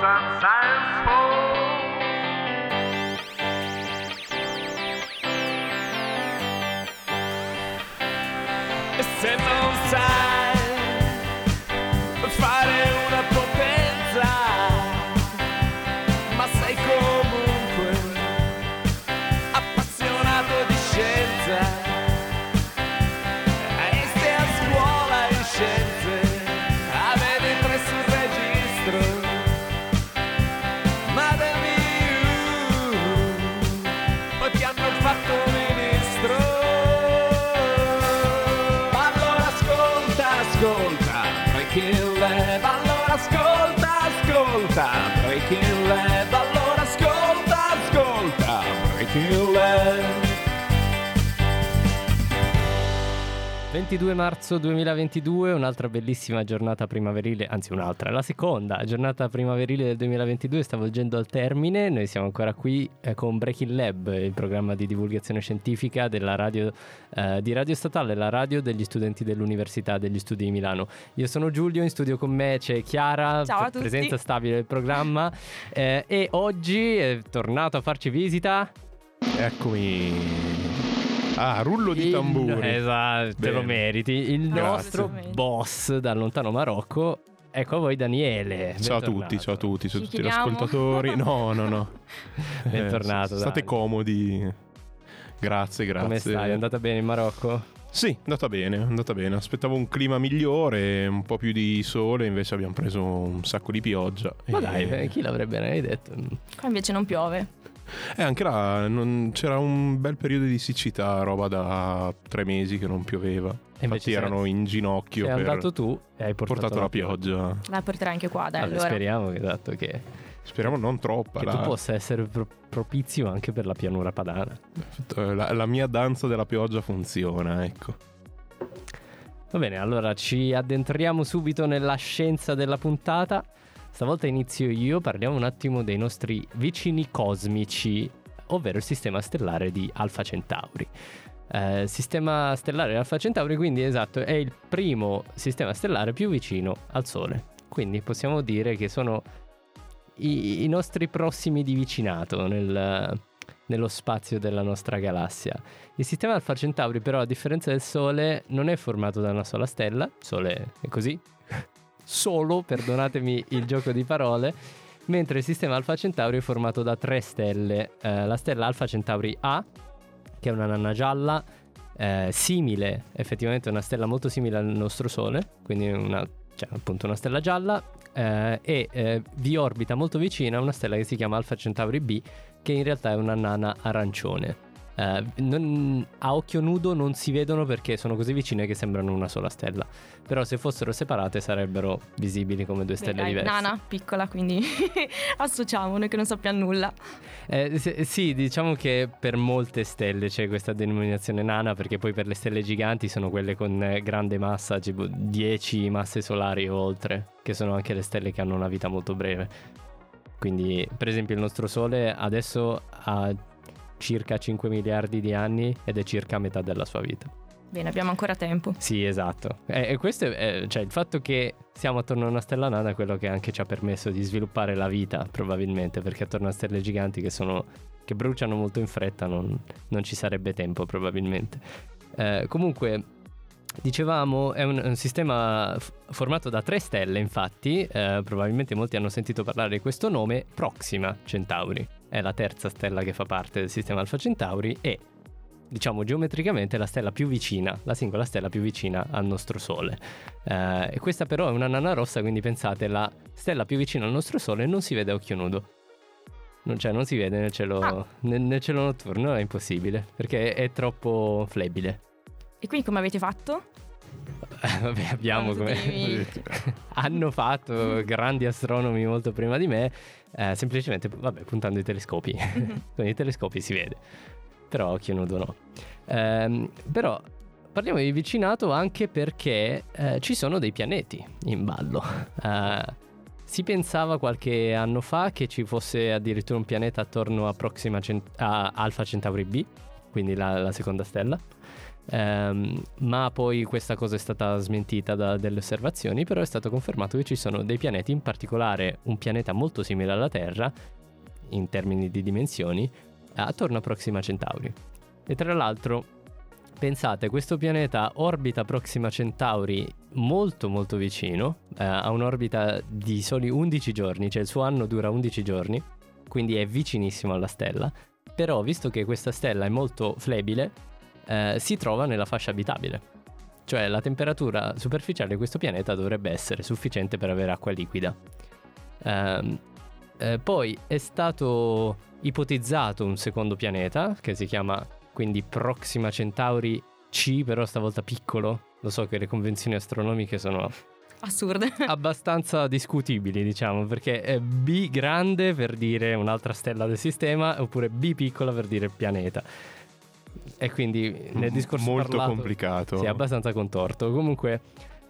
some science ascolta, ascolta, Breaking Lab. 22 marzo 2022, un'altra bellissima giornata primaverile, anzi un'altra, la seconda giornata primaverile del 2022 sta volgendo al termine. Noi siamo ancora qui eh, con Breaking Lab, il programma di divulgazione scientifica della radio, eh, di Radio Statale, la radio degli studenti dell'Università degli Studi di Milano. Io sono Giulio, in studio con me c'è Chiara, Ciao a tutti. presenza stabile del programma eh, e oggi è tornato a farci visita Eccomi. Ah, rullo di Il- tamburi. Esatto, te lo Bene. meriti. Il Grazie. nostro boss dal lontano Marocco. Ecco a voi Daniele. Ciao a tutti, ciao a tutti, ciao a tutti gli ascoltatori. No, no, no. Bentornato, Eh, state comodi. Grazie, grazie. Come stai? È andata bene in Marocco? Sì, è andata bene, è andata bene. Aspettavo un clima migliore, un po' più di sole, invece abbiamo preso un sacco di pioggia. Ma E- dai, eh, chi l'avrebbe mai detto? Qua invece non piove. Eh, anche là non- c'era un bel periodo di siccità, roba da tre mesi che non pioveva. invece Infatti sei- erano in ginocchio Sei per andato tu e hai portato, portato la pioggia. La porterai anche qua, dai, Vabbè, allora. Speriamo che, esatto, che, Speriamo non troppa. che la- tu possa essere pro- propizio anche per la pianura padana. la, la mia danza della pioggia funziona, ecco. Va bene, allora ci addentriamo subito nella scienza della puntata. Stavolta inizio io, parliamo un attimo dei nostri vicini cosmici, ovvero il sistema stellare di Alfa Centauri. Eh, sistema stellare di Alfa Centauri, quindi esatto, è il primo sistema stellare più vicino al Sole. Quindi possiamo dire che sono i, i nostri prossimi di vicinato nel- nello spazio della nostra galassia. Il sistema Alfa Centauri, però, a differenza del Sole, non è formato da una sola stella. Il Sole è così. Solo, perdonatemi il gioco di parole. Mentre il sistema Alfa Centauri è formato da tre stelle. Eh, la stella Alfa Centauri A, che è una nana gialla, eh, simile, effettivamente una stella molto simile al nostro Sole, quindi una, cioè, appunto una stella gialla, eh, e eh, vi orbita molto vicina una stella che si chiama Alfa Centauri B, che in realtà è una nana arancione. Eh, non- a occhio nudo non si vedono perché sono così vicine che sembrano una sola stella. Però se fossero separate sarebbero visibili come due Beh, stelle dai, diverse. Nana, piccola, quindi associamo noi che non sappiamo nulla. Eh, se- sì, diciamo che per molte stelle c'è questa denominazione nana perché poi per le stelle giganti sono quelle con eh, grande massa, tipo 10 masse solari o oltre, che sono anche le stelle che hanno una vita molto breve. Quindi, per esempio, il nostro Sole adesso ha circa 5 miliardi di anni ed è circa metà della sua vita. Bene, abbiamo ancora tempo. Sì, esatto. E, questo è, cioè, il fatto che siamo attorno a una stella nana è quello che anche ci ha permesso di sviluppare la vita, probabilmente, perché attorno a stelle giganti che sono che bruciano molto in fretta non, non ci sarebbe tempo, probabilmente. Eh, comunque, dicevamo, è un, un sistema f- formato da tre stelle, infatti, eh, probabilmente molti hanno sentito parlare di questo nome, Proxima Centauri. È la terza stella che fa parte del sistema Alfa Centauri e diciamo geometricamente la stella più vicina, la singola stella più vicina al nostro Sole. Eh, e questa però è una nana rossa, quindi pensate, la stella più vicina al nostro Sole non si vede a occhio nudo. Non, cioè, non si vede nel cielo, Ah. nel, nel cielo notturno, è impossibile, perché è troppo flebile. E quindi come avete fatto? Vabbè, abbiamo come... hanno fatto grandi astronomi molto prima di me, eh, semplicemente vabbè, puntando i telescopi. Con i telescopi si vede, però a occhio nudo no. Ehm, però parliamo di vicinato anche perché eh, ci sono dei pianeti in ballo. Eh, si pensava qualche anno fa che ci fosse addirittura un pianeta attorno a, Proxima Cent- a Alpha Centauri B, quindi la, la seconda stella. Ehm, ma poi questa cosa è stata smentita da delle osservazioni, però è stato confermato che ci sono dei pianeti, in particolare un pianeta molto simile alla Terra, in termini di dimensioni, attorno a Proxima Centauri. E tra l'altro, pensate, questo pianeta orbita Proxima Centauri molto molto vicino, eh, ha un'orbita di soli 11 giorni, cioè il suo anno dura 11 giorni, quindi è vicinissimo alla stella, però visto che questa stella è molto flebile, eh, si trova nella fascia abitabile. Cioè la temperatura superficiale di questo pianeta dovrebbe essere sufficiente per avere acqua liquida. Ehm, eh, poi è stato ipotizzato un secondo pianeta che si chiama quindi Proxima Centauri C, però stavolta piccolo. Lo so che le convenzioni astronomiche sono Assurde. abbastanza discutibili, diciamo, perché è B grande per dire un'altra stella del sistema, oppure B piccola per dire pianeta. E quindi nel discorso Molto parlato- complicato. Sì, abbastanza contorto. Comunque,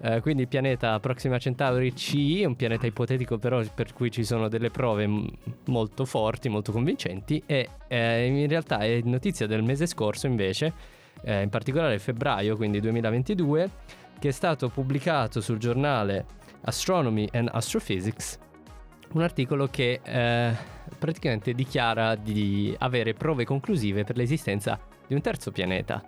eh, quindi il pianeta Proxima Centauri C è un pianeta ipotetico, però per cui ci sono delle prove m- molto forti, molto convincenti. E eh, in realtà è notizia del mese scorso, invece, eh, in particolare febbraio, quindi 2022, che è stato pubblicato sul giornale Astronomy and Astrophysics un articolo che eh, praticamente dichiara di avere prove conclusive per l'esistenza di un terzo pianeta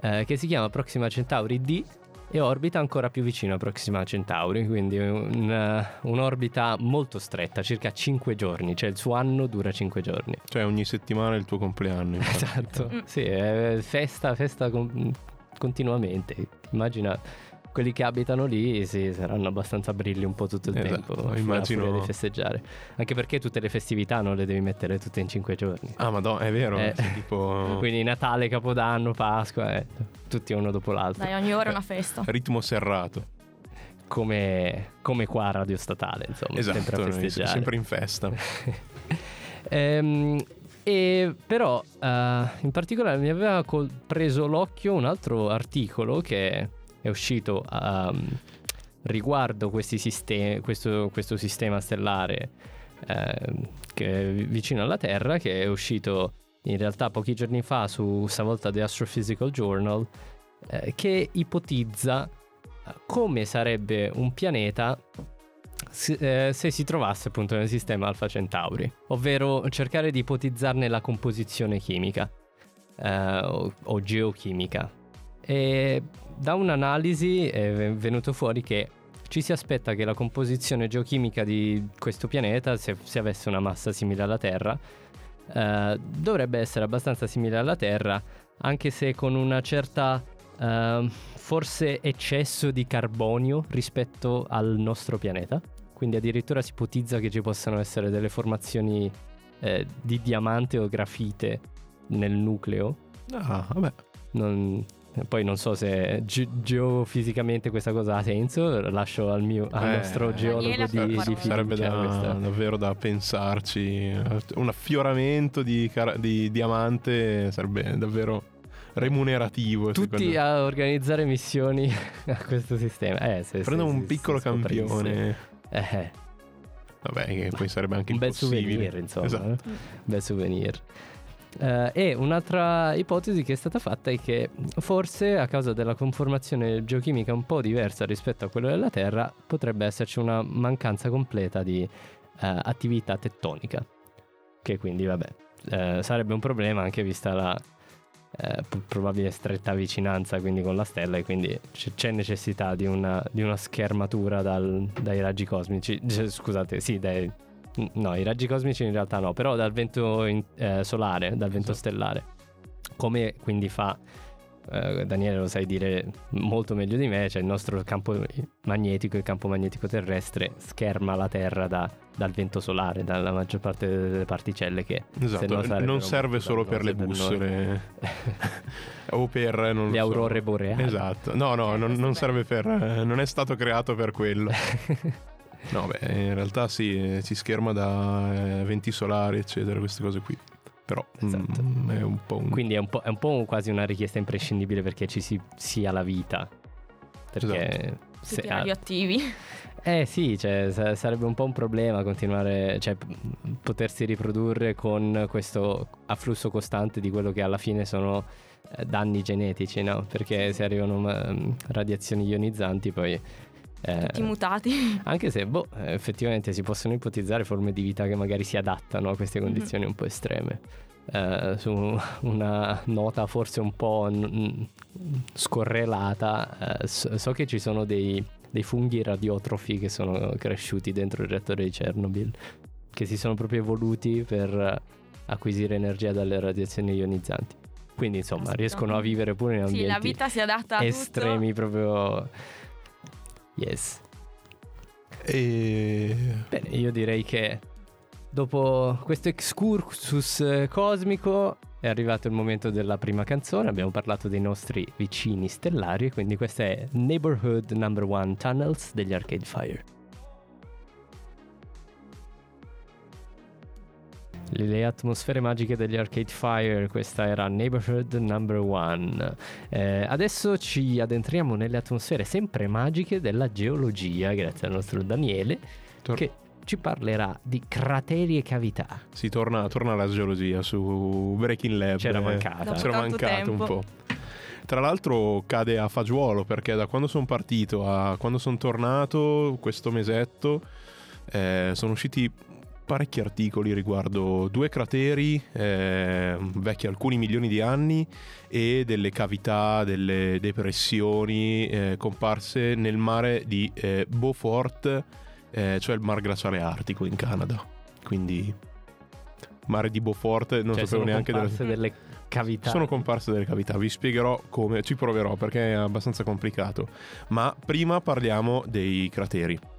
eh, che si chiama Proxima Centauri D e orbita ancora più vicino a Proxima Centauri, quindi un, eh, un'orbita molto stretta, circa 5 giorni, cioè il suo anno dura 5 giorni. Cioè ogni settimana è il tuo compleanno. Esatto, Mm. sì, è festa, festa con- continuamente. Immagina quelli che abitano lì sì, saranno abbastanza brilli un po' tutto il Esatto, tempo. immagino- di festeggiare. Anche perché tutte le festività non le devi mettere tutte in 5 giorni. Ah, madonna, è vero. Eh. tipo Quindi Natale, Capodanno, Pasqua, eh, tutti uno dopo l'altro. Dai, ogni ora è una festa. ritmo serrato. Come, come qua a Radio Statale, insomma, Esatto, sempre a noi festeggiare. sempre in festa. Ehm, e però eh, in particolare mi aveva col- preso l'occhio un altro articolo che è uscito ehm, riguardo sistemi, questo, questo sistema stellare ehm, che è vicino alla Terra che è uscito in realtà pochi giorni fa su stavolta The Astrophysical Journal eh, che ipotizza eh, come sarebbe un pianeta se, eh, se si trovasse appunto nel sistema Alpha Centauri, ovvero cercare di ipotizzarne la composizione chimica eh, o, o geochimica. E da un'analisi è venuto fuori che ci si aspetta che la composizione geochimica di questo pianeta, se, se avesse una massa simile alla Terra, eh, dovrebbe essere abbastanza simile alla Terra, anche se con una certa ehm, forse eccesso di carbonio rispetto al nostro pianeta. Quindi addirittura si ipotizza che ci possano essere delle formazioni eh, di diamante o grafite nel nucleo. Ah, vabbè. Non- poi non so se ge- geofisicamente questa cosa ha senso, lascio al, mio, al Eh, nostro geologo di, di parlare. Sarebbe da- davvero da pensarci. Un affioramento di, cara- di diamante sarebbe davvero remunerativo. Tutti a organizzare missioni a questo sistema. Eh, se, Prendiamo se- un se piccolo campione. Eh, Vabbè, che poi sarebbe anche un bel souvenir, insomma. Esatto. eh. Bel souvenir. Eh, e un'altra ipotesi che è stata fatta è che forse a causa della conformazione geochimica un po' diversa rispetto a quella della Terra potrebbe esserci una mancanza completa di eh, attività tettonica. Che quindi, vabbè, eh, sarebbe un problema anche vista la eh, probabile stretta vicinanza quindi con la stella e quindi c- c'è necessità di una, di una schermatura dal- dai raggi cosmici. Cioè, Scusate, sì, dai, No, i raggi cosmici in realtà no, però dal vento in- eh, solare, dal vento Esatto. stellare. Come quindi fa, eh, Daniele lo sai dire molto meglio di me, cioè il nostro campo magnetico, il campo magnetico terrestre scherma la Terra da- dal vento solare, dalla maggior parte delle particelle che se Esatto, sarebbero non serve solo per le bussole o per Le so. aurore boreali. Esatto, no, no, Eh, non, non serve per. eh, Non è stato creato per quello. No, beh, in realtà sì, eh, si scherma da eh, venti solari, eccetera, queste cose qui. Però Esatto. mm, è un po' un. Quindi è un po', è un po' quasi una richiesta imprescindibile perché ci si, sia la vita. Perché se- Tutti ah, radioattivi. Eh sì, cioè, sa- sarebbe un po' un problema continuare, cioè p- potersi riprodurre con questo afflusso costante di quello che alla fine sono eh, danni genetici, no? Perché se arrivano ma- radiazioni ionizzanti poi... eh, Tutti mutati. anche se, boh, eh, effettivamente si possono ipotizzare forme di vita che magari si adattano a queste condizioni un po' estreme. Eh, su una nota forse un po' n- scorrelata, eh, so, so che ci sono dei, dei funghi radiotrofi che sono cresciuti dentro il reattore di Chernobyl, che si sono proprio evoluti per acquisire energia dalle radiazioni ionizzanti. Quindi, insomma, riescono a vivere pure in ambienti Sì, la vita si adatta a estremi proprio... Yes. E... Bene, io direi che dopo questo excursus eh, cosmico è arrivato il momento della prima canzone. Abbiamo parlato dei nostri vicini stellari, quindi questa è Neighborhood Number One Tunnels degli Arcade Fire. Le atmosfere magiche degli Arcade Fire, questa era Neighborhood Number One. Eh, adesso ci addentriamo nelle atmosfere sempre magiche della geologia, grazie al nostro Daniele, Tor- che ci parlerà di crateri e cavità. Si torna, torna alla geologia su Breaking Lab. C'era eh, mancata. C'era mancato un po'. Tra l'altro cade a fagiolo perché da quando sono partito a quando sono tornato questo mesetto eh, sono usciti parecchi articoli riguardo due crateri eh, vecchi alcuni milioni di anni e delle cavità, delle depressioni eh, comparse nel mare di eh, Beaufort, eh, cioè il mar glaciale artico in Canada. Quindi mare di Beaufort, non cioè, sapevo neanche comparse delle cavità. Sono comparse delle cavità, vi spiegherò come, ci proverò perché è abbastanza complicato. Ma prima parliamo dei crateri.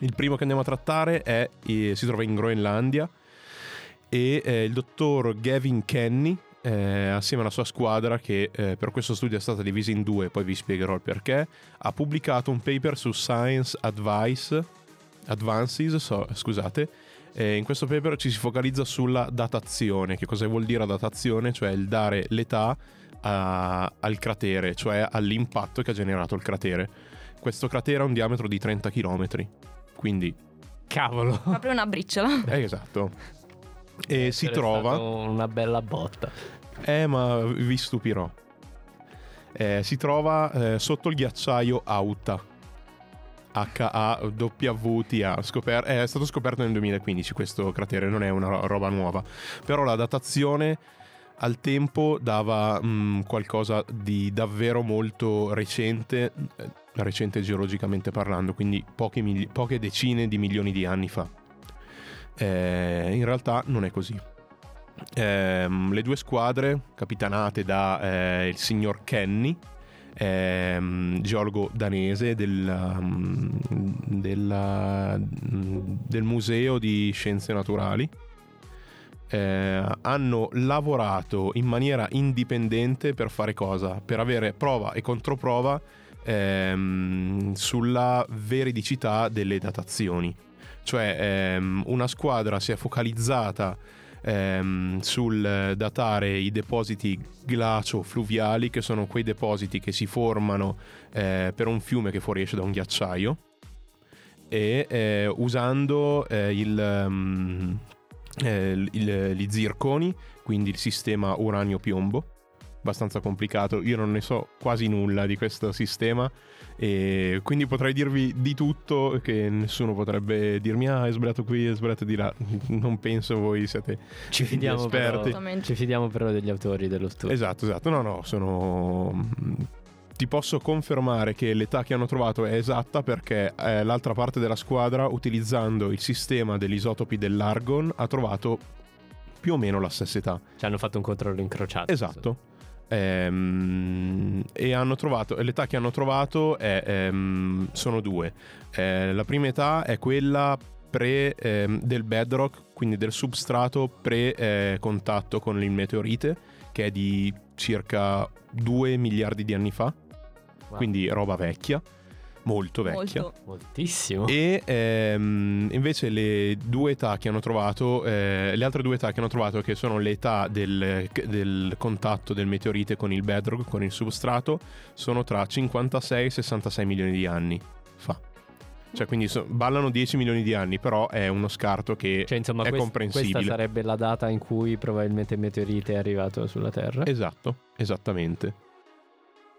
Il primo che andiamo a trattare è, eh, si trova in Groenlandia e eh, il dottor Gavin Kenny, eh, assieme alla sua squadra, che eh, per questo studio è stata divisa in due, poi vi spiegherò il perché, ha pubblicato un paper su Science Advice, Advances, so- scusate, e in questo paper ci si focalizza sulla datazione. Che cosa vuol dire datazione? Cioè il dare l'età a- al cratere, cioè all'impatto che ha generato il cratere. Questo cratere ha un diametro di 30 km, quindi Cavolo. Proprio una briciola. è esatto. E si trova... una bella botta. Eh, ma vi stupirò. Eh, si trova eh, sotto il ghiacciaio Auta. H-A-W-T-A. Scoper- eh, è stato scoperto nel 2015 questo cratere, non è una ro- roba nuova. Però la datazione al tempo dava mm, qualcosa di davvero molto recente, eh, recente geologicamente parlando, quindi poche, mili- poche decine di milioni di anni fa. Eh, in realtà non è così. Ehm, le due squadre, capitanate da eh, il signor Kenny, ehm, geologo danese del, um, della- mm, del Museo di Scienze Naturali, eh, hanno lavorato in maniera indipendente per fare cosa? Per avere prova e controprova ehm, sulla veridicità delle datazioni. Cioè ehm, una squadra si è focalizzata ehm, sul datare i depositi glacio-fluviali, che sono quei depositi che si formano eh, per un fiume che fuoriesce da un ghiacciaio, e eh, usando eh, il, ehm, eh, il- gli zirconi, quindi il sistema uranio-piombo. Abbastanza complicato, io non ne so quasi nulla di questo sistema e quindi potrei dirvi di tutto che nessuno potrebbe dirmi ah hai sbagliato qui, hai sbagliato di là. Non penso voi siete Ci fidiamo, però, esperti. Assolutamente. ci fidiamo però degli autori dello studio. Esatto, esatto. No, no, sono. Ti posso confermare che l'età che hanno trovato è esatta perché eh, l'altra parte della squadra, utilizzando il sistema degli isotopi dell'argon, ha trovato più o meno la stessa età. Ci hanno fatto un controllo incrociato. Esatto. Ehm, e hanno trovato l'età che hanno trovato è, ehm, sono due. Eh, la prima età è quella pre ehm, del bedrock, quindi del substrato pre eh, con il meteorite, che è di circa 2 miliardi di anni fa, Wow. quindi roba vecchia, molto vecchia. Molto. Moltissimo. E ehm, invece le due età che hanno trovato, eh, le altre due età che hanno trovato, che sono le età del, del contatto del meteorite con il bedrock, con il substrato, sono tra 56 e 66 milioni di anni fa. Cioè, quindi so- ballano 10 milioni di anni, però è uno scarto che Cioè, insomma, è quest- comprensibile. questa sarebbe la data in cui probabilmente il meteorite è arrivato sulla Terra. Esatto, esattamente.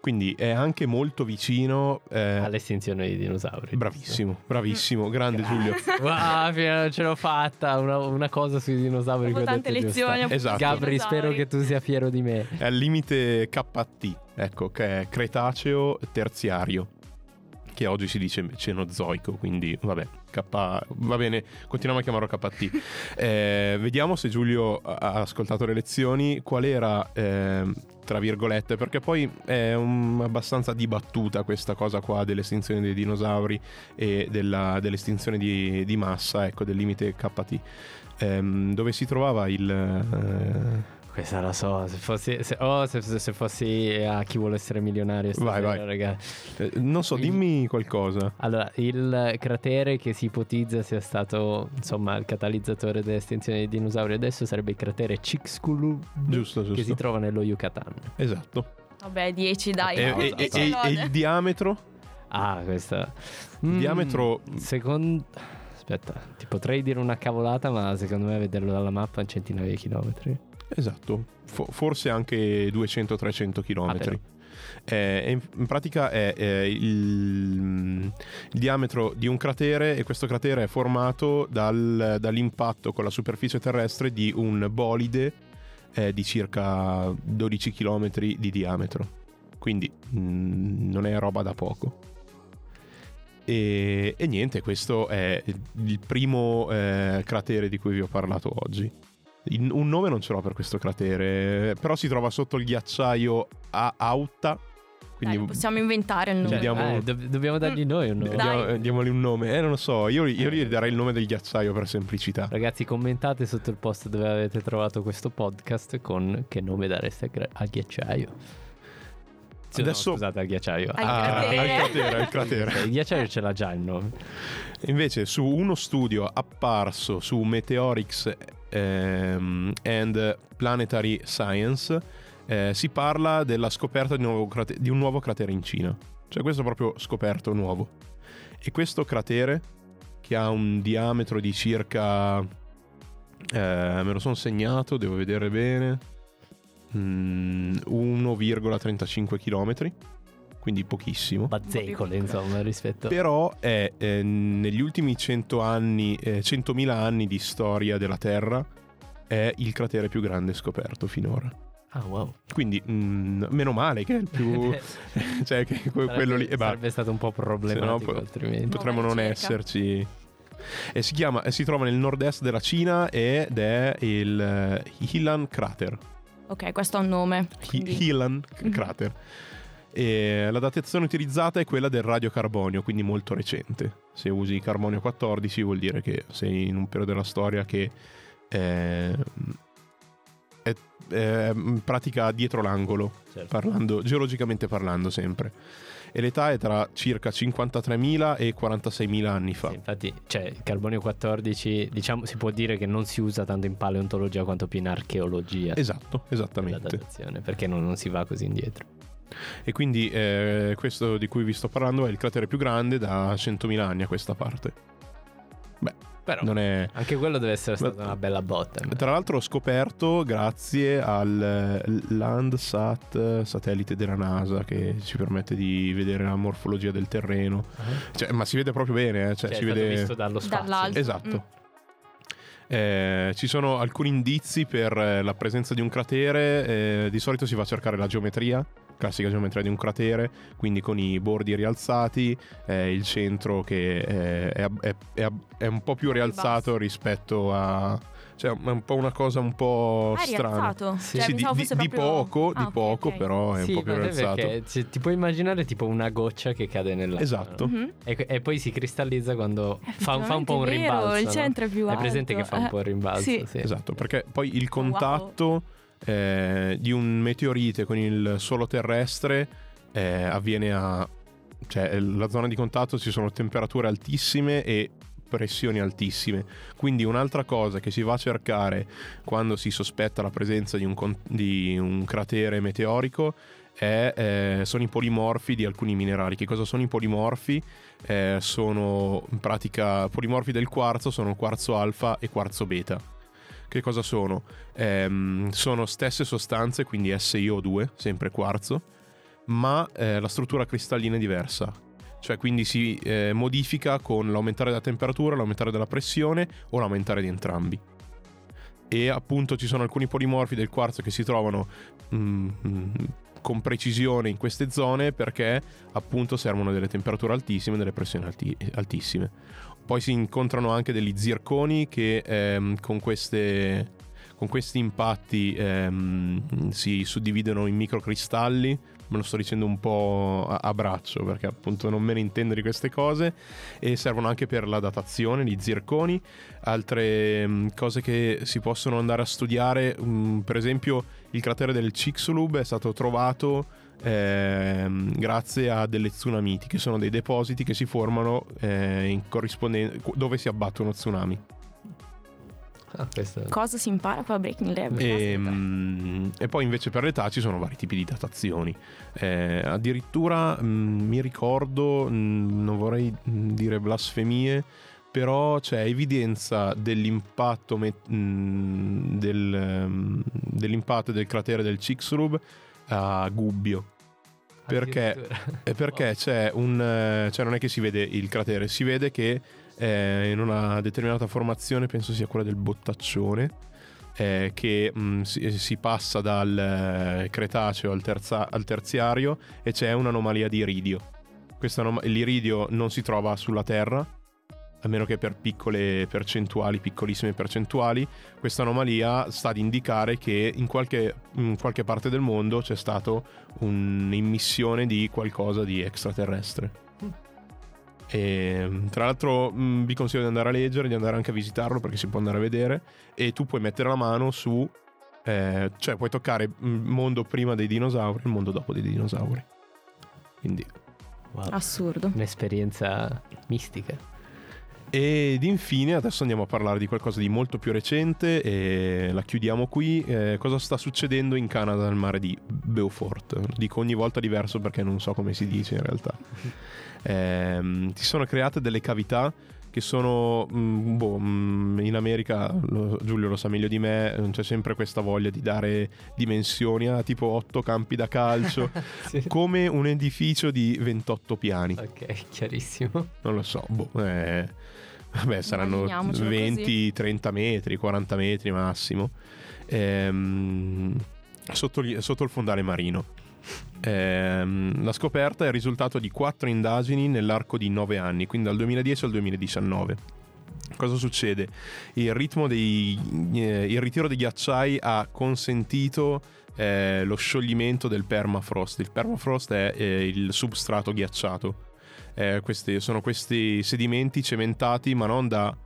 Quindi è anche molto vicino. eh, All'estinzione dei dinosauri. Bravissimo, bravissimo, grande Giulio. Wow, ce l'ho fatta. Una, una cosa sui dinosauri. Ho tante lezioni. Esatto. Gabri, dinosauri. spero che tu sia fiero di me. È al limite KT, ecco, che è Cretaceo terziario, che oggi si dice Cenozoico, quindi vabbè, K, va bene, continuiamo a chiamarlo KT. Eh, vediamo se Giulio ha ascoltato le lezioni, qual era, ehm, tra virgolette, perché poi è un- abbastanza dibattuta questa cosa qua dell'estinzione dei dinosauri e della- dell'estinzione di, di massa, ecco, del limite KT. Ehm, dove si trovava il... eh, Questa la so. Se fossi, se, oh, se, se- se fossi a chi vuole essere milionario. Vai, stasera, vai. ragazzi. eh, non so, dimmi qualcosa. Allora, il cratere che si ipotizza sia stato insomma il catalizzatore dell'estinzione dei dinosauri adesso sarebbe il cratere Chicxulub Giusto, giusto. che si trova nello Yucatan. Esatto. Vabbè, 10 dai. E, no, e- e- 10 e- e il diametro? Ah, questa. Il diametro- Secondo. Aspetta, ti potrei dire una cavolata, ma secondo me a vederlo dalla mappa è un centinaio di chilometri. Esatto, Fo- forse anche 200-300 km. Ah, però. in, in pratica è, è il, il diametro di un cratere e questo cratere è formato dal- dall'impatto con la superficie terrestre di un bolide eh, di circa 12 km di diametro. Quindi mm, non è roba da poco. E, e niente, questo è il primo eh, cratere di cui vi ho parlato oggi. Un nome non ce l'ho per questo cratere, però si trova sotto il ghiacciaio a Auta. Quindi Dai, possiamo inventare il nome. Cioè, Vediamo- eh, do- dobbiamo dargli noi un nome. Diamo- diamogli un nome. Eh, non lo so, io, io gli darei il nome del ghiacciaio per semplicità. Ragazzi, commentate sotto il post dove avete trovato questo podcast con che nome dareste al gra- ghiacciaio. Sì, no, Adesso- scusate, al ghiacciaio. Al Ah, cratere. al cratere, al cratere. Il ghiacciaio ce l'ha già il nome. Invece, su uno studio apparso su Meteorics ehm, and Planetary Science, eh, si parla della scoperta di un, nuovo crate- di un nuovo cratere in Cina. Cioè, questo è proprio scoperto nuovo. E questo cratere, che ha un diametro di circa. eh, me lo sono segnato, devo vedere bene. Mm, 1,35 km. Quindi pochissimo. Bazzecole, insomma, rispetto. Però è eh, negli ultimi 100 anni, eh, 100.000 anni di storia della Terra, è il cratere più grande scoperto finora. Ah, wow. Quindi, mm, meno male che è il più. cioè, che que- Sarebbe- quello lì. E basta. Sarebbe stato un po' problematico po- altrimenti. Potremmo No, non ricerca. esserci. E si chiama, e si trova nel nord-est della Cina ed è il eh, Hilan Crater. Ok, questo ha un nome. Quindi- Hilan Mhm. Crater. E la datazione utilizzata è quella del radiocarbonio, quindi molto recente. Se usi carbonio 14 vuol dire che sei in un periodo della storia che eh, è, è in pratica dietro l'angolo, Certo. parlando, geologicamente parlando sempre. E l'età è tra circa 53.000 e 46.000 anni fa. Sì, infatti, cioè, il carbonio 14, diciamo, si può dire che non si usa tanto in paleontologia quanto più in archeologia. Esatto, per la esattamente. datazione, perché non, non si va così indietro. E quindi eh, questo di cui vi sto parlando è il cratere più grande da 100.000 anni a questa parte. Però Non è... anche quello deve essere Ma- stata una bella botta. Tra l'altro ho scoperto grazie al eh, Landsat satellite della NASA che ci permette di vedere la morfologia del terreno. Cioè, ma si vede proprio bene, eh, cioè, Cioè, si vede... visto dallo spazio. Dall'alto. Esatto. Mm. Eh, ci sono alcuni indizi per eh, la presenza di un cratere. eh, di solito si va a cercare la geometria, classica geometria di un cratere, quindi con i bordi rialzati, eh, il centro che eh, è, è- è- è un po' più rialzato rispetto a. cioè, è un po' una cosa un po' Ah, è strana. rialzato? Sì. Cioè, Sì, di, di- fosse di proprio- poco, Ah, di poco, ok. però è Sì, un po' più rialzato. perché ti puoi immaginare tipo una goccia che cade nell'acqua. Esatto. no? Mhm. E, e poi si cristallizza quando fa, fa un po' un è vero, rimbalzo. Il no? centro è più alto. presente che fa un Eh, po' il rimbalzo? sì. Sì. Esatto, perché poi il Wow. Eh, di un meteorite con il suolo terrestre eh, avviene a... cioè la zona di contatto ci sono temperature altissime e pressioni altissime. Quindi un'altra cosa che si va a cercare quando si sospetta la presenza di un, di un cratere meteorico è, eh, sono i polimorfi di alcuni minerali. Che cosa sono i polimorfi? Eh, sono in pratica polimorfi del quarzo, sono quarzo alfa e quarzo beta. Che cosa sono? Ehm, sono stesse sostanze, quindi SiO2, sempre quarzo, ma eh, la struttura cristallina è diversa. Cioè quindi si eh, modifica con l'aumentare della temperatura, l'aumentare della pressione o l'aumentare di entrambi. E appunto ci sono alcuni polimorfi del quarzo che si trovano mm, mm, con precisione in queste zone perché appunto servono delle temperature altissime e delle pressioni alti- altissime. Poi si incontrano anche degli zirconi che ehm, con, queste, con questi impatti ehm, si suddividono in microcristalli. Me lo sto dicendo un po' a, braccio perché appunto non me ne intendo di queste cose e servono anche per la datazione, gli zirconi, altre mm, cose che si possono andare a studiare, mm, per esempio il cratere del Chicxulub è stato trovato ehm, grazie a delle tsunamiti, che sono dei depositi che si formano eh, in corrispondenza dove si abbattono tsunami. Ah, questo... Cosa si impara qua a Breaking Lab? E, mm, e poi invece per l'età ci sono vari tipi di datazioni. Eh, addirittura mm, mi ricordo, mm, non vorrei mm, dire blasfemie, però c'è evidenza dell'impatto, met- del, dell'impatto del cratere del Chicxulub a Gubbio. Perché, eh, perché c'è un... eh, cioè non è che si vede il cratere, si vede che eh, in una determinata formazione, penso sia quella del Bottaccione, eh, che mh, si, si passa dal eh, Cretaceo al, terza- al terziario e c'è un'anomalia di iridio. Questa l'iridio non si trova sulla Terra, a meno che per piccole percentuali, piccolissime percentuali, questa anomalia sta ad indicare che in qualche, in qualche parte del mondo c'è stata un'immissione di qualcosa di extraterrestre. E, tra l'altro mh, vi consiglio di andare a leggere, di andare anche a visitarlo perché si può andare a vedere e tu puoi mettere la mano su, eh, cioè puoi toccare il mondo prima dei dinosauri e il mondo dopo dei dinosauri. Quindi Wow. Assurdo. Un'esperienza mistica. Ed infine adesso andiamo a parlare di qualcosa di molto più recente e la chiudiamo qui. Eh, cosa sta succedendo in Canada nel mare di Beaufort? Dico ogni volta diverso perché non so come si dice in realtà. Ehm, si sono create delle cavità che sono, mm, boh, mm, in America, lo- Giulio lo sa meglio di me, eh, c'è sempre questa voglia di dare dimensioni a tipo 8 campi da calcio, Sì. come un edificio di 28 piani. Ok, chiarissimo. Non lo so, boh, eh, vabbè, saranno Immaginiamocelo 20, 30 metri, 40 metri massimo. Ehm, sotto, gli- sotto il fondale marino. Ehm, la scoperta è il risultato di quattro indagini nell'arco di 9 anni, quindi dal 2010 al 2019. Cosa succede? Il ritmo dei, eh, il ritiro dei ghiacciai ha consentito eh, lo scioglimento del permafrost. Il permafrost è eh, il substrato ghiacciato. Eh, questi, sono questi sedimenti cementati, ma non da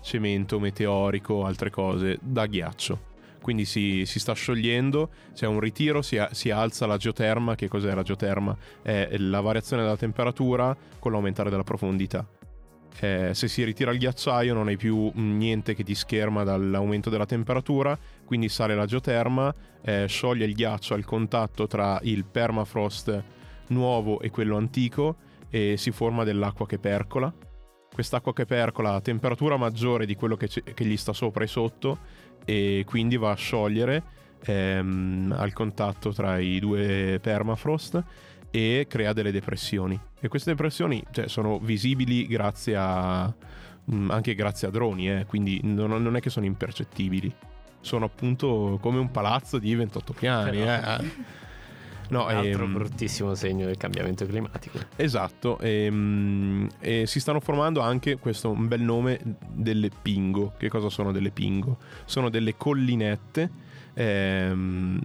cemento meteorico o altre cose, da ghiaccio. Quindi si, si sta sciogliendo, c'è un ritiro, si, si alza la geoterma. Che cos'è la geoterma? È la variazione della temperatura con l'aumentare della profondità. Eh, se si ritira il ghiacciaio non hai più mh, niente che ti scherma dall'aumento della temperatura, quindi sale la geoterma, eh, scioglie il ghiaccio al contatto tra il permafrost nuovo e quello antico e si forma dell'acqua che percola. Quest'acqua che percola a temperatura maggiore di quello che, c'è- che gli sta sopra e sotto e quindi va a sciogliere ehm, al contatto tra i due permafrost e crea delle depressioni. E queste depressioni cioè, sono visibili grazie a mh, anche grazie a droni, eh, quindi non, non è che sono impercettibili. Sono appunto come un palazzo di 28 piani. Però- eh. No, Un altro ehm, bruttissimo segno del cambiamento climatico. Esatto, ehm, e, si stanno formando anche questo un bel nome delle pingo. Che cosa sono delle pingo? Sono delle collinette ehm,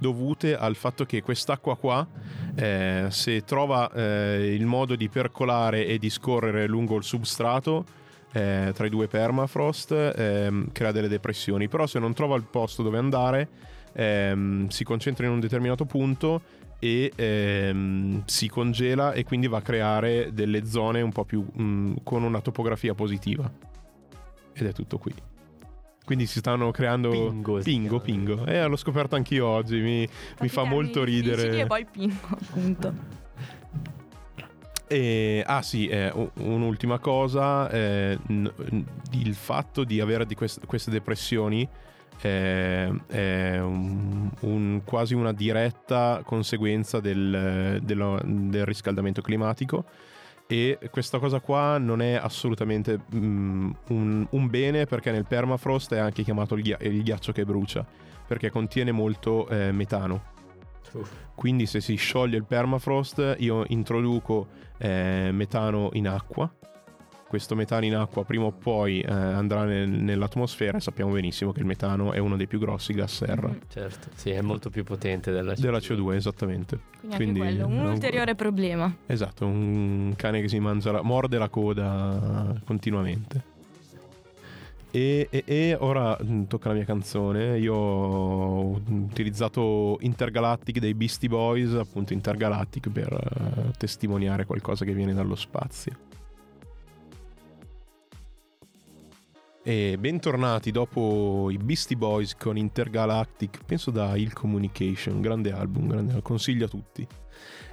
dovute al fatto che quest'acqua qua, eh, se trova eh, il modo di percolare e di scorrere lungo il substrato, eh, tra i due permafrost, ehm, crea delle depressioni. Però se non trova il posto dove andare, ehm, si concentra in un determinato punto e ehm, si congela e quindi va a creare delle zone un po' più mh, con una topografia positiva. Ed è tutto qui. Quindi si stanno creando Pingo pingo, pingo. Eh, l'ho scoperto anch'io oggi, mi, mi fa molto ridere. E poi pingo, appunto. E, ah sì, eh, un'ultima cosa, eh, n- n- il fatto di avere di quest- queste depressioni eh, è un- un- quasi una diretta conseguenza del, dello- del riscaldamento climatico e questa cosa qua non è assolutamente mm, un, un bene perché nel permafrost è anche chiamato il, ghia- il ghiaccio che brucia perché contiene molto eh, metano. Quindi se si scioglie il permafrost io introduco eh, metano in acqua. Questo metano in acqua prima o poi eh, andrà nel- nell'atmosfera e sappiamo benissimo che il metano è uno dei più grossi gas serra. Mhm. Certo, sì, è molto più potente della Della CO2, esattamente. Quindi, Quindi, anche quello, un ulteriore problema. Esatto, un cane che si mangia la, morde la coda continuamente. E, e- e ora mm, tocca la mia canzone. Io ho utilizzato Intergalactic dei Beastie Boys, appunto Intergalactic, per eh, testimoniare qualcosa che viene dallo spazio. E bentornati dopo i Beastie Boys con Intergalactic, penso da Il Communication, grande album, grande, consiglio a tutti.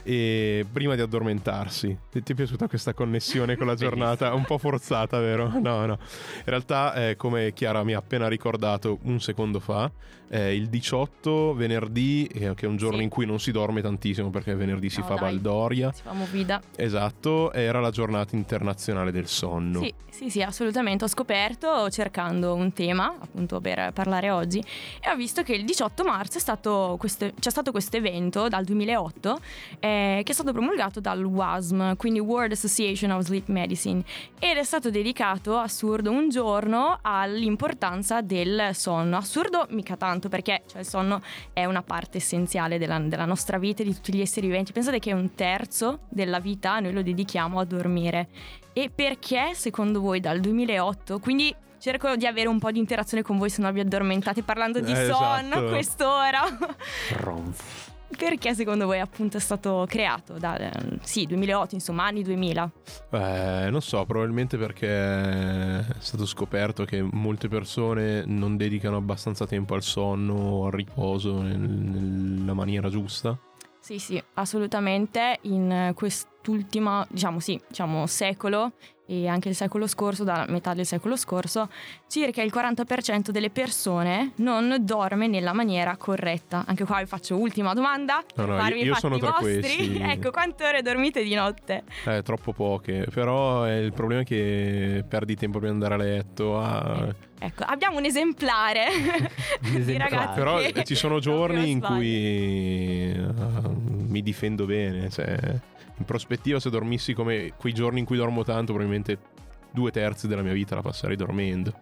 E prima di addormentarsi, ti ti è piaciuta questa connessione con la giornata? Un po' forzata, vero? No, no. In realtà, eh, come Chiara mi ha appena ricordato un secondo fa, eh, il 18 venerdì, eh, che è un giorno Sì. in cui non si dorme tantissimo perché venerdì si No, fa dai. Baldoria. Si fa movida. Esatto, era la giornata internazionale del sonno. Sì, sì, sì, assolutamente. Ho scoperto cercando un tema appunto per parlare oggi e ho visto che il 18 marzo è stato questo- c'è stato questo evento dal 2008 eh, che è stato promulgato dal WASM, quindi World Association of Sleep Medicine, ed è stato dedicato, assurdo, un giorno all'importanza del sonno. Assurdo mica tanto perché cioè, il sonno è una parte essenziale della, della nostra vita e di tutti gli esseri viventi. Pensate che un terzo della vita noi lo dedichiamo a dormire. E perché secondo voi dal 2008? Quindi cerco di avere un po' di interazione con voi se no vi addormentate parlando di Eh, sonno esatto. a quest'ora. Ronf. Perché secondo voi appunto è stato creato? Da, eh, sì, 2008, insomma, anni 2000. Eh, non so, probabilmente perché è stato scoperto che molte persone non dedicano abbastanza tempo al sonno o al riposo nel- nella maniera giusta. Sì, sì, assolutamente. In quest'ultimo, diciamo sì, diciamo secolo e anche il secolo scorso, da metà del secolo scorso, circa il 40% delle persone non dorme nella maniera corretta. Anche qua vi faccio ultima domanda. No, no, io- io sono tra vostri. questi. ecco, quante ore dormite di notte? Eh, troppo poche. Però eh, il problema è che perdi tempo per andare a letto. a- Ecco, abbiamo un esemplare di esemplare. ragazzi. Però eh, ci sono giorni in cui eh, mi difendo bene. Cioè, in prospettiva, se dormissi come quei giorni in cui dormo tanto, probabilmente due terzi della mia vita la passerei dormendo.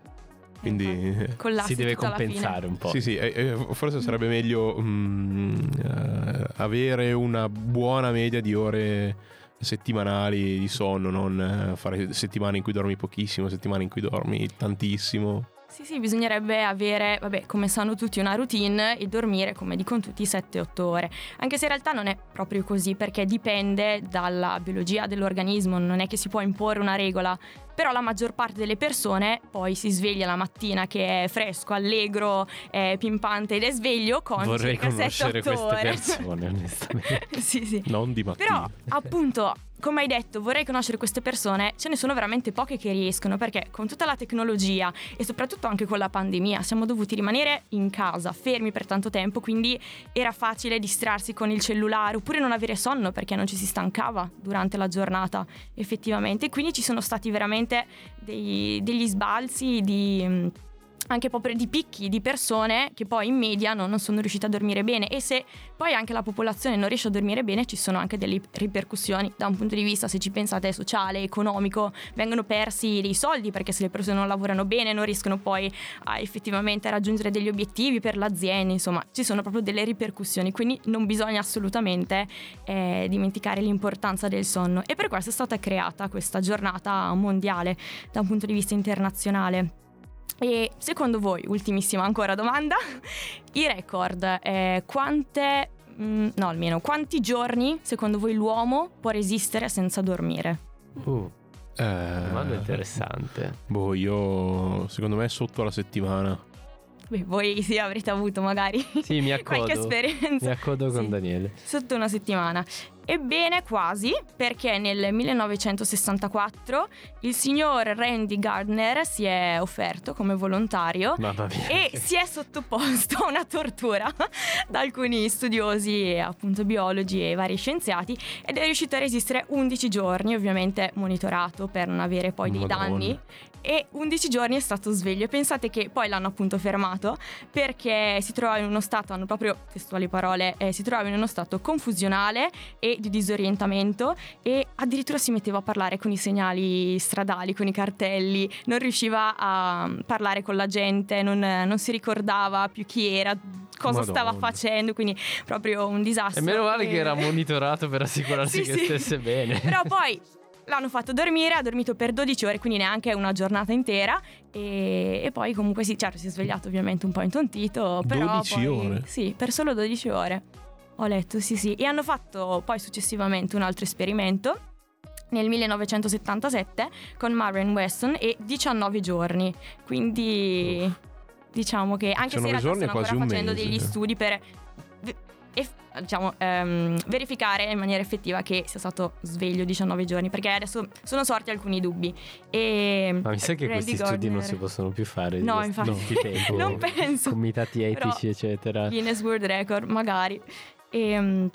Quindi. Infatti, collassi Si deve compensare un po'. Sì, sì, eh, forse sarebbe meglio mm, eh, avere una buona media di ore settimanali di sonno, non eh, fare settimane in cui dormi pochissimo, settimane in cui dormi tantissimo. Sì, sì, bisognerebbe avere, vabbè, come sanno tutti, una routine e dormire, come dicono tutti, 7-8 ore. Anche se in realtà non è proprio così, perché dipende dalla biologia dell'organismo, non è che si può imporre una regola. Però la maggior parte delle persone poi si sveglia la mattina che è fresco, allegro, è pimpante ed è sveglio con Vorrei circa conoscere 7-8 queste ore. persone, onestamente. sì, sì. Non di mattina. Però, appunto, come hai detto, vorrei conoscere queste persone. Ce ne sono veramente poche che riescono perché con tutta la tecnologia e soprattutto anche con la pandemia siamo dovuti rimanere in casa, fermi per tanto tempo, quindi era facile distrarsi con il cellulare oppure non avere sonno perché non ci si stancava durante la giornata, effettivamente. Quindi ci sono stati veramente dei- degli sbalzi di... anche proprio di picchi di persone che poi in media non, non sono riuscite a dormire bene. E se poi anche la popolazione non riesce a dormire bene ci sono anche delle ripercussioni da un punto di vista se ci pensate sociale, economico, vengono persi dei soldi perché se le persone non lavorano bene non riescono poi a effettivamente raggiungere degli obiettivi per l'azienda, insomma ci sono proprio delle ripercussioni, quindi non bisogna assolutamente eh, dimenticare l'importanza del sonno. E per questo è stata creata questa giornata mondiale da un punto di vista internazionale. E secondo voi, ultimissima ancora domanda, i record, eh, quante mm, no almeno, quanti giorni secondo voi l'uomo può resistere senza dormire? Uh, Eh, domanda interessante. boh, io secondo me sotto la settimana. Beh, voi sì avrete avuto magari Sì, mi qualche accodo. esperienza. Mi accodo con Sì. Daniele. Sotto una settimana. Ebbene, quasi, perché nel 1964 il signor Randy Gardner si è offerto come volontario e si è sottoposto a una tortura da alcuni studiosi, appunto biologi e vari scienziati ed è riuscito a resistere 11 giorni, ovviamente monitorato per non avere poi dei Madonna. danni e 11 giorni è stato sveglio. Pensate che poi l'hanno appunto fermato perché si trovava in uno stato, hanno proprio testuali parole, eh, si trovava in uno stato confusionale e di disorientamento e addirittura si metteva a parlare con i segnali stradali, con i cartelli, non riusciva a parlare con la gente, non, non si ricordava più chi era, cosa stava Madonna. facendo, quindi proprio un disastro. E meno male E- che era monitorato per assicurarsi Sì, che sì. stesse bene. Però poi l'hanno fatto dormire, ha dormito per 12 ore, quindi neanche una giornata intera. E, e poi comunque sì, certo, si è svegliato ovviamente un po' intontito. Però 12 poi- ore? Sì, per solo 12 ore. Ho letto, sì, sì. E hanno fatto poi successivamente un altro esperimento. Nel 1977 con Marion Weston e 19 giorni. Quindi diciamo che anche se in 19 realtà stanno ancora facendo mese, degli sì. studi per eff- diciamo, ehm, verificare in maniera effettiva che sia stato sveglio 19 giorni, perché adesso sono sorti alcuni dubbi. E Ma mi sa che Randy questi studi non si possono più fare. No, di infatti, tempo. non penso. Comitati Però- etici, eccetera. Guinness World Record, magari. Ehm,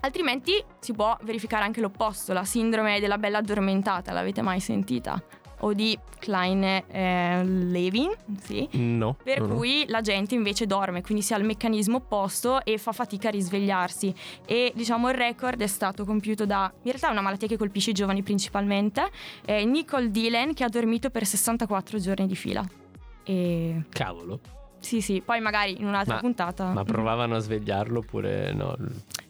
altrimenti si può verificare anche l'opposto, la sindrome della bella addormentata, l'avete mai sentita? O di Klein-Levin, sì. No. Per no, no. cui la gente invece dorme, quindi si ha il meccanismo opposto e fa fatica a risvegliarsi. E diciamo il record è stato compiuto da, in realtà è una malattia che colpisce i giovani principalmente, eh, Nicole Dillon che ha dormito per 64 giorni di fila. E Cavolo. Sì, sì, poi magari in un'altra Ma- puntata. Ma provavano a svegliarlo oppure no?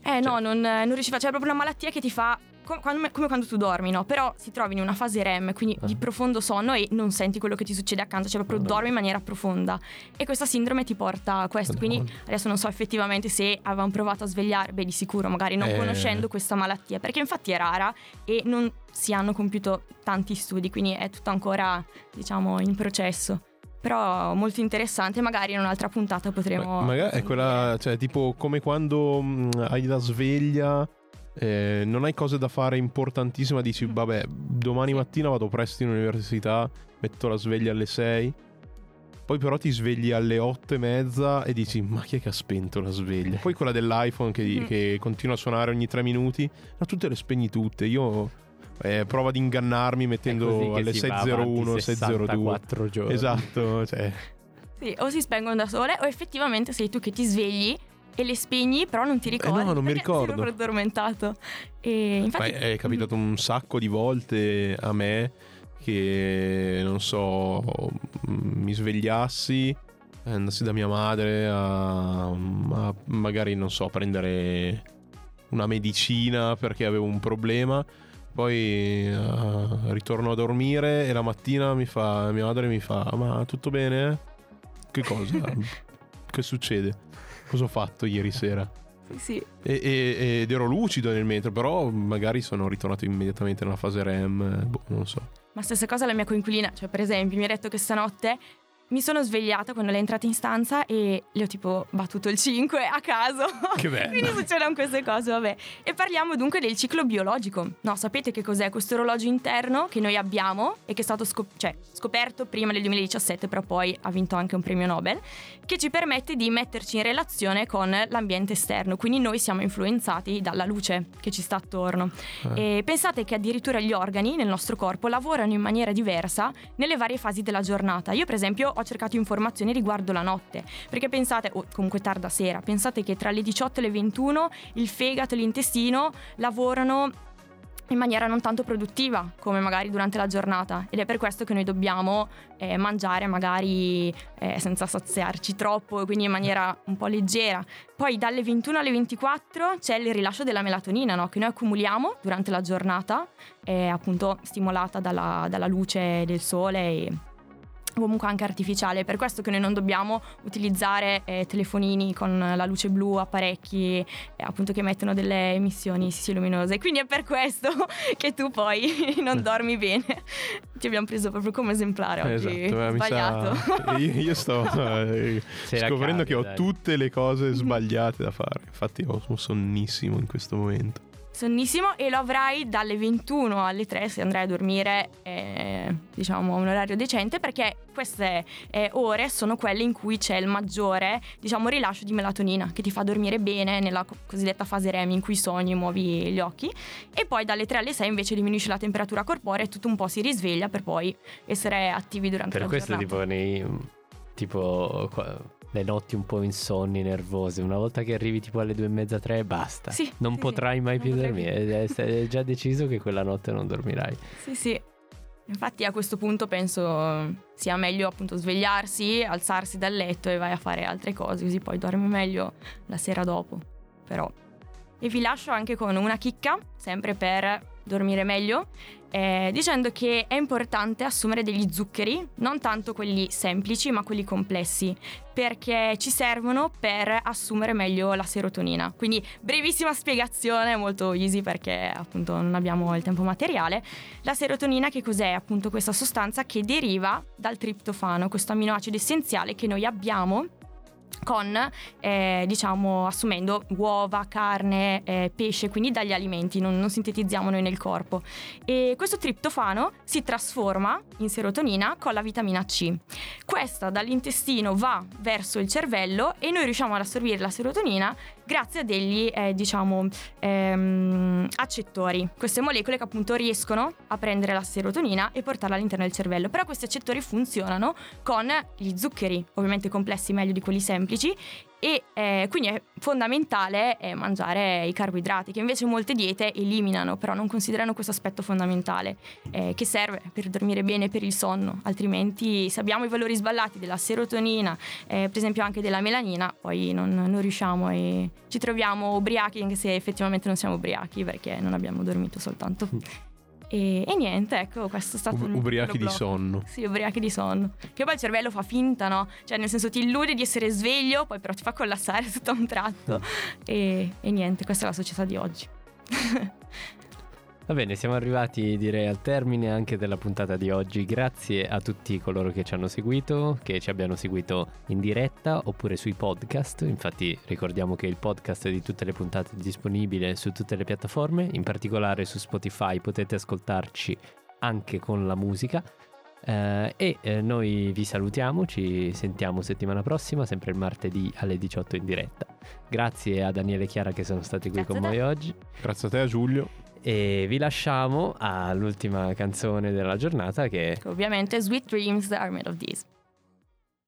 Eh no, non, non riusciva, cioè è proprio una malattia che ti fa co- quando- come quando tu dormi, no? Però si trovi in una fase REM, quindi Ah. di profondo sonno e non senti quello che ti succede accanto, cioè proprio Madonna. dormi in maniera profonda. E questa sindrome ti porta a questo. Quindi Madonna. adesso non so effettivamente se avevano provato a svegliare, beh di sicuro, magari non Eh. conoscendo questa malattia, perché infatti è rara e non si hanno compiuto tanti studi, quindi è tutto ancora, diciamo, in processo. Però molto interessante, magari in un'altra puntata potremo... Ma- magari è quella, cioè, tipo come quando mh, hai la sveglia, eh, non hai cose da fare importantissime, dici, Mm. vabbè, domani mattina vado presto in università, metto la sveglia alle 6. Poi però ti svegli alle 8 e mezza e dici, ma chi è che ha spento la sveglia? Poi quella dell'iPhone che, Mhm. che continua a suonare ogni 3 minuti, ma tu te le spegni tutte. Io eh, provo ad ingannarmi mettendo alle si va 6.01, avanti 6.02. 64 giorni. Esatto, cioè, Sì, o si spengono da sole o effettivamente sei tu che ti svegli e le spegni però non ti ricordi. Eh, no, non mi ricordo. Proprio addormentato. E infatti... Ma è capitato un sacco di volte a me che, non so, mm, mi svegliassi, andassi da mia madre a, a magari, non so, prendere una medicina perché avevo un problema. Poi eh, ritorno a dormire e la mattina mi fa, mia madre mi fa, ma tutto bene? Che cosa? che succede? Cosa ho fatto ieri sera? Sì. E- e- ed ero lucido nel mentre, però magari sono ritornato immediatamente nella fase REM. eh, Boh, non so. Ma stessa cosa la mia coinquilina, cioè per esempio mi ha detto che stanotte mi sono svegliata quando lei è entrata in stanza e le ho tipo battuto il 5 a caso. Che bello. Quindi succedono queste cose, vabbè. E parliamo dunque del ciclo biologico. No, sapete che cos'è questo orologio interno che noi abbiamo e che è stato scop- cioè, scoperto prima del 2017, però poi ha vinto anche un premio Nobel, che ci permette di metterci in relazione con l'ambiente esterno. Quindi noi siamo influenzati dalla luce che ci sta attorno. Eh. E pensate che addirittura gli organi nel nostro corpo lavorano in maniera diversa nelle varie fasi della giornata. Io, per esempio, ho cercato informazioni riguardo la notte, perché pensate, o comunque tarda sera, pensate che tra le 18 e le 21 il fegato e l'intestino lavorano in maniera non tanto produttiva come magari durante la giornata ed è per questo che noi dobbiamo eh, mangiare magari eh, senza saziarci troppo quindi in maniera un po' leggera poi dalle 21 alle 24 c'è il rilascio della melatonina no? che noi accumuliamo durante la giornata è appunto stimolata dalla, dalla luce del sole e comunque anche artificiale, per questo che noi non dobbiamo utilizzare eh, telefonini con la luce blu, apparecchi eh, appunto che emettono delle emissioni sì, luminose. Quindi è per questo che tu poi non dormi bene. Ti abbiamo preso proprio come esemplare oggi. Esatto, eh, Sbagliato. sa- io, io sto eh, scoprendo cavi, che ho dai. tutte le cose sbagliate da fare. Infatti ho sono sonnissimo in questo momento. Sonnissimo e lo avrai dalle 21 alle 3 se andrai a dormire eh, diciamo a un orario decente perché queste eh, ore sono quelle in cui c'è il maggiore diciamo rilascio di melatonina che ti fa dormire bene nella co- cosiddetta fase REM in cui sogni, muovi gli occhi e poi dalle 3 alle 6 invece diminuisce la temperatura corporea e tutto un po' si risveglia per poi essere attivi durante Per la questo giornata. tipo nei tipo le notti un po' insonni, nervose, una volta che arrivi tipo alle due e mezza, tre, basta. Sì, non sì, potrai sì, mai non più dormire. È già deciso che quella notte non dormirai. Sì, sì. Infatti a questo punto penso sia meglio appunto svegliarsi, alzarsi dal letto e vai a fare altre cose, così poi dormi meglio la sera dopo. Però. E vi lascio anche con una chicca, sempre per dormire meglio, eh, dicendo che è importante assumere degli zuccheri, non tanto quelli semplici ma quelli complessi, perché ci servono per assumere meglio la serotonina. Quindi brevissima spiegazione, molto easy perché appunto non abbiamo il tempo materiale. La serotonina che cos'è? Appunto questa sostanza che deriva dal triptofano, questo aminoacido essenziale che noi abbiamo con, eh, diciamo, assumendo uova, carne, eh, pesce, quindi dagli alimenti, non, non sintetizziamo noi nel corpo. E questo triptofano si trasforma in serotonina con la vitamina C. Questa dall'intestino va verso il cervello e noi riusciamo ad assorbire la serotonina grazie a degli, eh, diciamo, ehm, accettori. Queste molecole che appunto riescono a prendere la serotonina e portarla all'interno del cervello. Però questi accettori funzionano con gli zuccheri, ovviamente complessi meglio di quelli semplici, e eh, quindi è fondamentale eh, mangiare i carboidrati, che invece molte diete eliminano, però non considerano questo aspetto fondamentale, eh, che serve per dormire bene per il sonno, altrimenti se abbiamo i valori sballati della serotonina, eh, per esempio anche della melanina, poi non, non riusciamo e ci troviamo ubriachi anche se effettivamente non siamo ubriachi perché non abbiamo dormito soltanto. E, e niente, ecco, questo è stato U- ubriachi di sonno. Sì, ubriachi di sonno. Che poi il cervello fa finta, no? Cioè, nel senso ti illude di essere sveglio, poi però ti fa collassare tutto a un tratto. E, e niente, questa è la società di oggi. Va bene, siamo arrivati direi al termine anche della puntata di oggi. Grazie a tutti coloro che ci hanno seguito, che ci abbiano seguito in diretta oppure sui podcast. Infatti ricordiamo che il podcast di tutte le puntate è disponibile su tutte le piattaforme, in particolare su Spotify potete ascoltarci anche con la musica. Eh, e eh, noi vi salutiamo, ci sentiamo settimana prossima, sempre il martedì alle 18 in diretta. Grazie a Daniele e Chiara che sono stati qui Grazie con a noi oggi. Grazie a te, Giulio. E vi lasciamo all'ultima canzone della giornata che Ovviamente, Sweet Dreams are made of this.